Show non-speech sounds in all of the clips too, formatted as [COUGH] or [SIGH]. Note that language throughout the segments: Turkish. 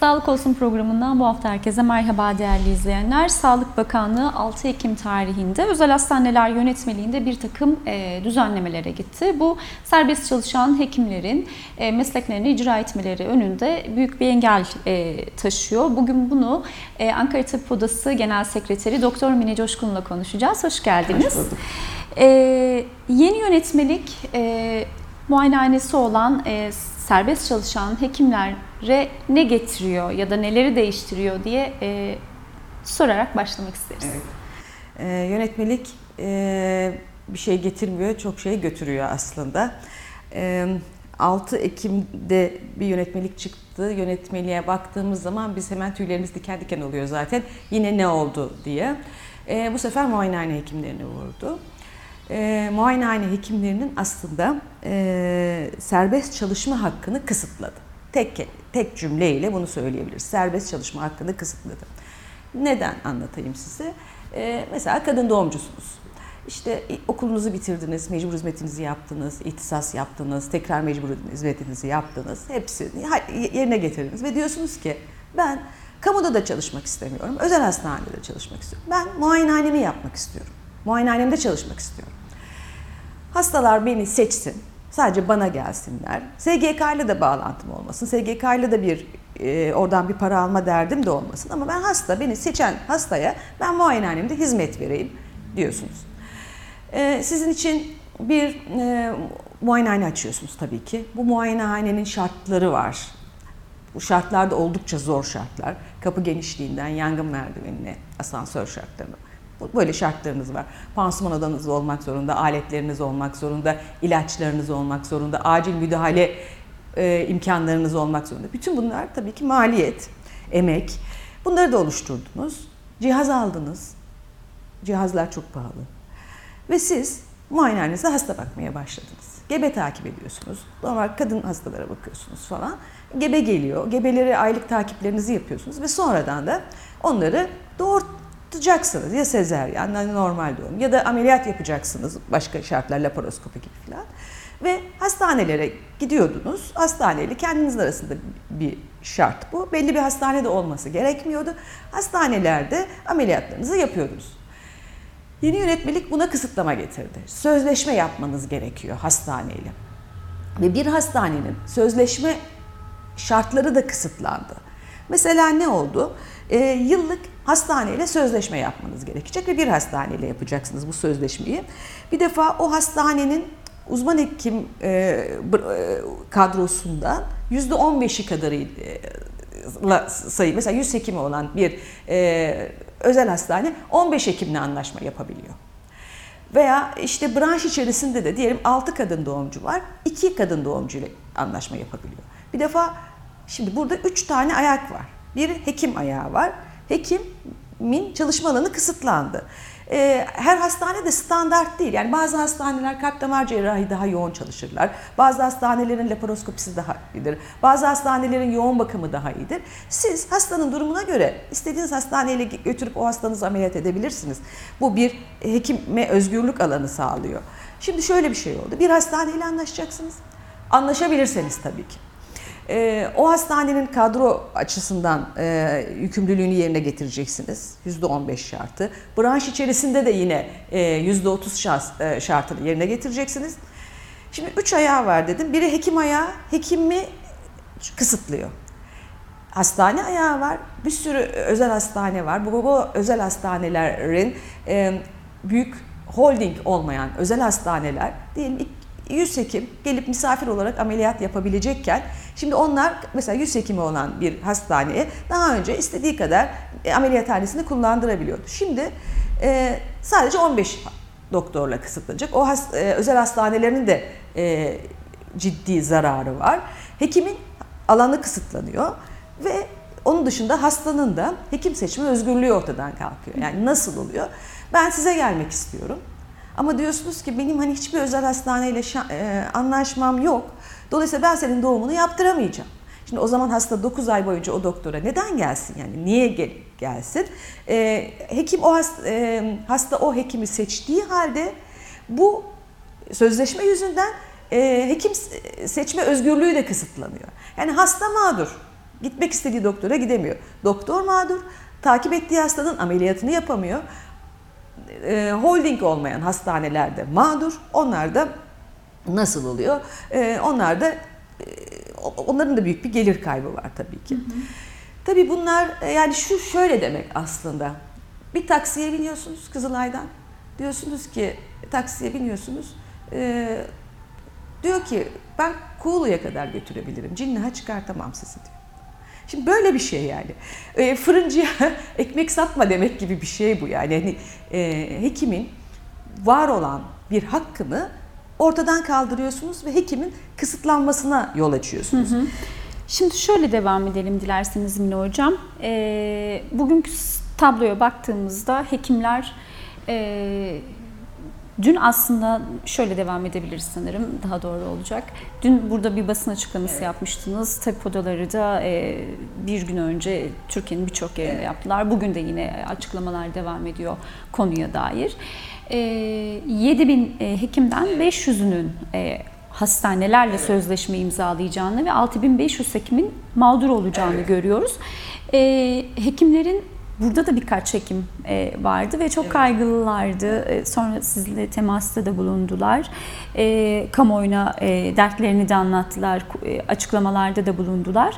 Sağlık Olsun programından bu hafta herkese merhaba değerli izleyenler. Sağlık Bakanlığı 6 Ekim tarihinde özel hastaneler yönetmeliğinde bir takım e, düzenlemelere gitti. Bu serbest çalışan hekimlerin e, mesleklerini icra etmeleri önünde büyük bir engel e, taşıyor. Bugün bunu e, Ankara Tabip Odası Genel Sekreteri Doktor Mine Coşkun'la konuşacağız. Hoş geldiniz. Hoş bulduk. E, yeni yönetmelik e, muayenehanesi olan e, serbest çalışan hekimlere ne getiriyor ya da neleri değiştiriyor diye e, sorarak başlamak isteriz. Evet. Ee, yönetmelik e, bir şey getirmiyor, çok şey götürüyor aslında. Ee, 6 Ekim'de bir yönetmelik çıktı. Yönetmeliğe baktığımız zaman biz hemen tüylerimiz diken diken oluyor zaten. Yine ne oldu diye. Ee, bu sefer muayenehane hekimlerini vurdu. E, muayenehane hekimlerinin aslında e, serbest çalışma hakkını kısıtladı. Tek tek cümleyle bunu söyleyebiliriz. Serbest çalışma hakkını kısıtladı. Neden anlatayım size? E, mesela kadın doğumcusunuz. İşte okulunuzu bitirdiniz, mecbur hizmetinizi yaptınız, ihtisas yaptınız, tekrar mecbur hizmetinizi yaptınız. Hepsini yerine getirdiniz ve diyorsunuz ki ben kamuda da çalışmak istemiyorum, özel hastanede de çalışmak istiyorum. Ben muayenehanemi yapmak istiyorum. Muayenehanemde çalışmak istiyorum. Hastalar beni seçsin, sadece bana gelsinler. SGK ile de bağlantım olmasın. SGK ile de bir e, oradan bir para alma derdim de olmasın. Ama ben hasta, beni seçen hastaya ben muayenehanemde hizmet vereyim diyorsunuz. E, sizin için bir e, muayenehane açıyorsunuz tabii ki. Bu muayenehanenin şartları var. Bu şartlar da oldukça zor şartlar. Kapı genişliğinden yangın merdivenine, asansör şartlarına Böyle şartlarınız var. Pansuman odanız olmak zorunda, aletleriniz olmak zorunda, ilaçlarınız olmak zorunda, acil müdahale e, imkanlarınız olmak zorunda. Bütün bunlar tabii ki maliyet, emek. Bunları da oluşturdunuz. Cihaz aldınız. Cihazlar çok pahalı. Ve siz muayenehanenize hasta bakmaya başladınız. Gebe takip ediyorsunuz. Normal kadın hastalara bakıyorsunuz falan. Gebe geliyor. Gebelere aylık takiplerinizi yapıyorsunuz ve sonradan da onları doğru tutacaksınız ya sezeryan ya normal doğum ya da ameliyat yapacaksınız başka şartlar laparoskopi gibi falan. Ve hastanelere gidiyordunuz. Hastaneyle kendiniz arasında bir şart bu. Belli bir hastanede olması gerekmiyordu. Hastanelerde ameliyatlarınızı yapıyordunuz. Yeni yönetmelik buna kısıtlama getirdi. Sözleşme yapmanız gerekiyor hastaneyle. Ve bir hastanenin sözleşme şartları da kısıtlandı. Mesela ne oldu? e, yıllık hastaneyle sözleşme yapmanız gerekecek ve bir hastaneyle yapacaksınız bu sözleşmeyi. Bir defa o hastanenin uzman hekim e, e kadrosundan yüzde 15'i kadarıyla sayı mesela 100 hekimi olan bir e, özel hastane 15 hekimle anlaşma yapabiliyor. Veya işte branş içerisinde de diyelim 6 kadın doğumcu var. 2 kadın doğumcu ile anlaşma yapabiliyor. Bir defa şimdi burada 3 tane ayak var bir hekim ayağı var. Hekimin çalışma alanı kısıtlandı. Ee, her hastane de standart değil. Yani bazı hastaneler kalp damar cerrahi daha yoğun çalışırlar. Bazı hastanelerin laparoskopisi daha iyidir. Bazı hastanelerin yoğun bakımı daha iyidir. Siz hastanın durumuna göre istediğiniz hastaneyle götürüp o hastanızı ameliyat edebilirsiniz. Bu bir hekime özgürlük alanı sağlıyor. Şimdi şöyle bir şey oldu. Bir hastaneyle anlaşacaksınız. Anlaşabilirseniz tabii ki. E, o hastanenin kadro açısından e, yükümlülüğünü yerine getireceksiniz. %15 şartı. Branş içerisinde de yine e, %30 şart, e, şartını yerine getireceksiniz. Şimdi üç ayağı var dedim. Biri hekim ayağı, hekimi kısıtlıyor. Hastane ayağı var, bir sürü özel hastane var. Bu, bu, bu özel hastanelerin e, büyük holding olmayan özel hastaneler diyelim 100 hekim gelip misafir olarak ameliyat yapabilecekken şimdi onlar mesela 100 hekimi olan bir hastaneye daha önce istediği kadar e, ameliyathanesini kullandırabiliyordu. Şimdi e, sadece 15 doktorla kısıtlanacak. O e, özel hastanelerinin de ciddi zararı var. Hekimin alanı kısıtlanıyor ve onun dışında hastanın da hekim seçme özgürlüğü ortadan kalkıyor. Yani nasıl oluyor? Ben size gelmek istiyorum. Ama diyorsunuz ki benim hani hiçbir özel hastaneyle e, anlaşmam yok. Dolayısıyla ben senin doğumunu yaptıramayacağım. Şimdi o zaman hasta 9 ay boyunca o doktora neden gelsin yani niye gel gelsin? E, hekim o hasta, e, hasta o hekimi seçtiği halde bu sözleşme yüzünden e, hekim seçme özgürlüğü de kısıtlanıyor. Yani hasta mağdur. Gitmek istediği doktora gidemiyor. Doktor mağdur. Takip ettiği hastanın ameliyatını yapamıyor. E, holding olmayan hastanelerde mağdur. Onlar da nasıl oluyor? E, onlar da e, onların da büyük bir gelir kaybı var tabii ki. Tabii bunlar yani şu şöyle demek aslında. Bir taksiye biniyorsunuz Kızılay'dan. Diyorsunuz ki taksiye biniyorsunuz. E, diyor ki ben Kuğulu'ya kadar götürebilirim. Cinnaha çıkartamam sizi diyor. Şimdi böyle bir şey yani. E, fırıncıya [LAUGHS] ekmek satma demek gibi bir şey bu yani. Hani, e, hekimin var olan bir hakkını ortadan kaldırıyorsunuz ve hekimin kısıtlanmasına yol açıyorsunuz. Şimdi şöyle devam edelim dilerseniz Mine Hocam. Ee, bugünkü tabloya baktığımızda hekimler e, dün aslında şöyle devam edebiliriz sanırım daha doğru olacak. Dün burada bir basın açıklaması yapmıştınız. Tabip odaları da e, bir gün önce Türkiye'nin birçok yerinde yaptılar. Bugün de yine açıklamalar devam ediyor konuya dair. E, 7 bin e, hekimden 500'ünün e, hastanelerle sözleşme imzalayacağını ve 6500 hekimin mağdur olacağını görüyoruz. E, hekimlerin burada da birkaç hekim e, vardı ve çok kaygılılardı. E, sonra sizinle temasta da bulundular. E, kamuoyuna e, dertlerini de anlattılar, e, açıklamalarda da bulundular.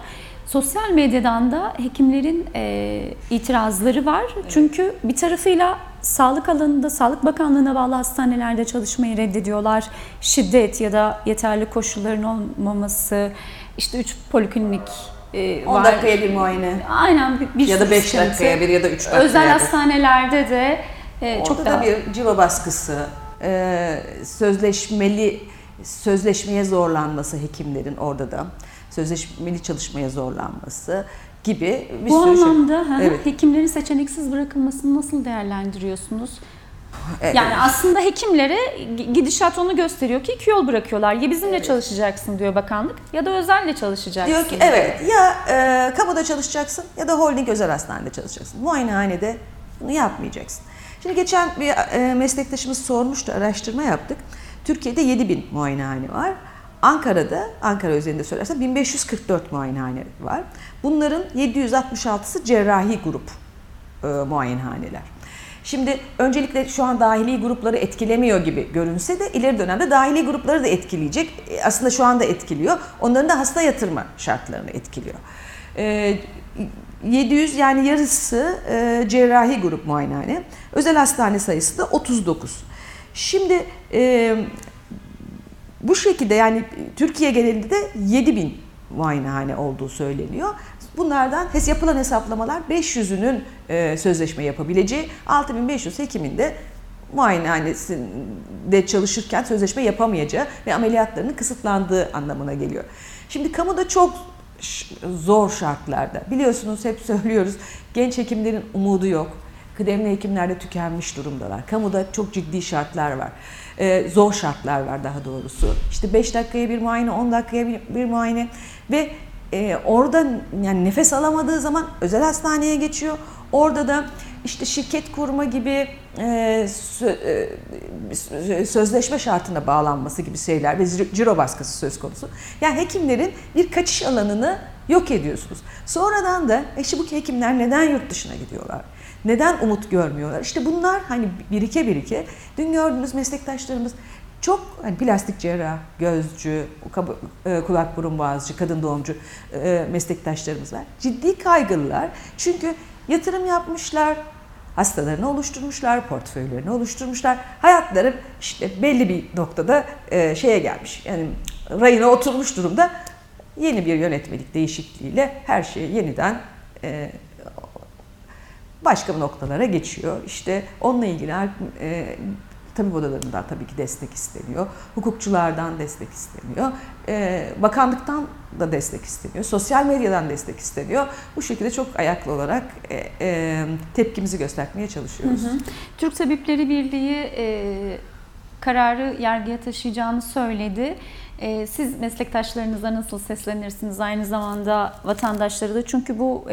Sosyal medyadan da hekimlerin e, itirazları var. Çünkü bir tarafıyla sağlık alanında, Sağlık Bakanlığı'na bağlı hastanelerde çalışmayı reddediyorlar. Şiddet ya da yeterli koşulların olmaması, işte 3 poliklinik e, 10 var. dakikaya bir muayene. Aynen bir, bir Ya da sürü 5 sıkıntı. dakikaya bir ya da 3 dakikaya Özel bir. hastanelerde de e, Orada çok da daha bir ciro baskısı, e, sözleşmeli sözleşmeye zorlanması hekimlerin orada da sözleşmeli çalışmaya zorlanması gibi bir bu sürü şey. anlamda hı hı, Evet. hekimlerin seçeneksiz bırakılmasını nasıl değerlendiriyorsunuz? Yani aslında hekimlere gidişat onu gösteriyor ki iki yol bırakıyorlar. Ya bizimle çalışacaksın diyor bakanlık ya da özelle çalışacaksın. Diyor ki evet ya e, kamuda çalışacaksın ya da holding özel hastanede çalışacaksın. Muayenehanede bunu yapmayacaksın. Şimdi geçen bir e, meslektaşımız sormuştu, araştırma yaptık. Türkiye'de 7000 muayenehane var. Ankara'da, Ankara özelinde söylersem 1544 muayenehane var. Bunların 766'sı cerrahi grup e, muayenehaneler. Şimdi öncelikle şu an dahili grupları etkilemiyor gibi görünse de ileri dönemde dahili grupları da etkileyecek. E, Aslında şu anda etkiliyor. Onların da hasta yatırma şartlarını etkiliyor. E, 700 yani yarısı e, cerrahi grup muayenehane. Özel hastane sayısı da 39. Şimdi e, bu şekilde yani Türkiye genelinde de 7000 muayenehane olduğu söyleniyor. Bunlardan yapılan hesaplamalar 500'ünün e, sözleşme yapabileceği, 6500 hekimin de muayenehanesinde çalışırken sözleşme yapamayacağı ve ameliyatlarının kısıtlandığı anlamına geliyor. Şimdi kamuda çok zor şartlarda biliyorsunuz hep [LAUGHS] söylüyoruz genç hekimlerin umudu yok. Kıdemli hekimler de tükenmiş durumdalar. Kamuda çok ciddi şartlar var. Ee, zor şartlar var daha doğrusu. İşte 5 dakikaya bir muayene, 10 dakikaya bir, bir muayene ve e, orada yani nefes alamadığı zaman özel hastaneye geçiyor. Orada da işte şirket kurma gibi e, sö- e, sözleşme şartına bağlanması gibi şeyler ve ciro- baskısı söz konusu. Yani hekimlerin bir kaçış alanını yok ediyorsunuz. Sonradan da e, işte bu hekimler neden yurt dışına gidiyorlar? Neden umut görmüyorlar? İşte bunlar hani birike birike dün gördüğünüz meslektaşlarımız çok hani plastik cerrah, gözcü, e, kulak burun boğazcı, kadın doğumcu e, meslektaşlarımız var. Ciddi kaygılılar. Çünkü yatırım yapmışlar, hastalarını oluşturmuşlar, portföylerini oluşturmuşlar. Hayatları işte belli bir noktada e, şeye gelmiş. Yani rayına oturmuş durumda. Yeni bir yönetmelik değişikliğiyle her şey yeniden e, başka noktalara geçiyor. İşte onunla ilgili e, tabip odalarından tabii ki destek isteniyor. Hukukçulardan destek isteniyor. E, bakanlıktan da destek isteniyor. Sosyal medyadan destek isteniyor. Bu şekilde çok ayaklı olarak e, e, tepkimizi göstermeye çalışıyoruz. Hı hı. Türk Tabipleri Birliği e, kararı yargıya taşıyacağını söyledi. Siz meslektaşlarınıza nasıl seslenirsiniz? Aynı zamanda vatandaşları da çünkü bu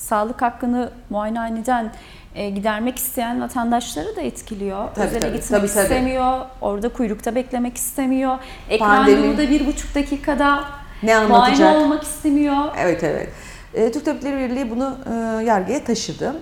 sağlık hakkını muayenehaneden e, gidermek isteyen vatandaşları da etkiliyor. Tabii, Özele tabii, gitmek tabii, tabii. istemiyor, orada kuyrukta beklemek istemiyor. Ek Pandemi- randevuda bir buçuk dakikada Ne anlatacak? Muayene olmak istemiyor. Evet evet. E, Türk Tabipleri Birliği bunu e, yargıya taşıdı.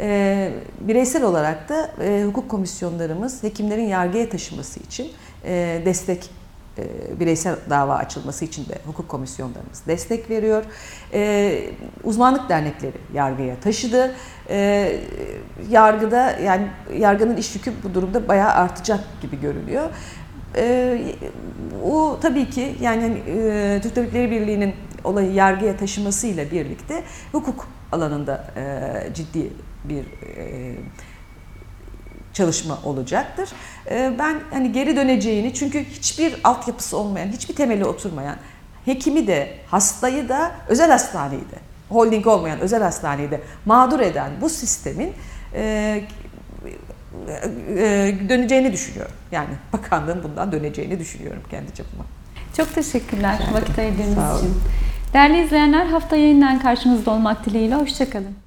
E, bireysel olarak da e, hukuk komisyonlarımız hekimlerin yargıya taşıması için e, destek e, bireysel dava açılması için de hukuk komisyonlarımız destek veriyor. E, uzmanlık dernekleri yargıya taşıdı. E, yargıda yani yargının iş yükü bu durumda bayağı artacak gibi görünüyor. E, o tabii ki yani Türk Tabipleri Birliği'nin olayı yargıya taşımasıyla birlikte hukuk alanında ciddi bir çalışma olacaktır. E, ben hani geri döneceğini çünkü hiçbir altyapısı olmayan, hiçbir temeli oturmayan hekimi de, hastayı da, özel hastaneyi de, holding olmayan özel hastaneyi de mağdur eden bu sistemin e, e, döneceğini düşünüyorum. Yani bakanlığın bundan döneceğini düşünüyorum kendi çapıma. Çok teşekkürler vakit ayırdığınız için. Değerli izleyenler hafta yayından karşınızda olmak dileğiyle. Hoşçakalın.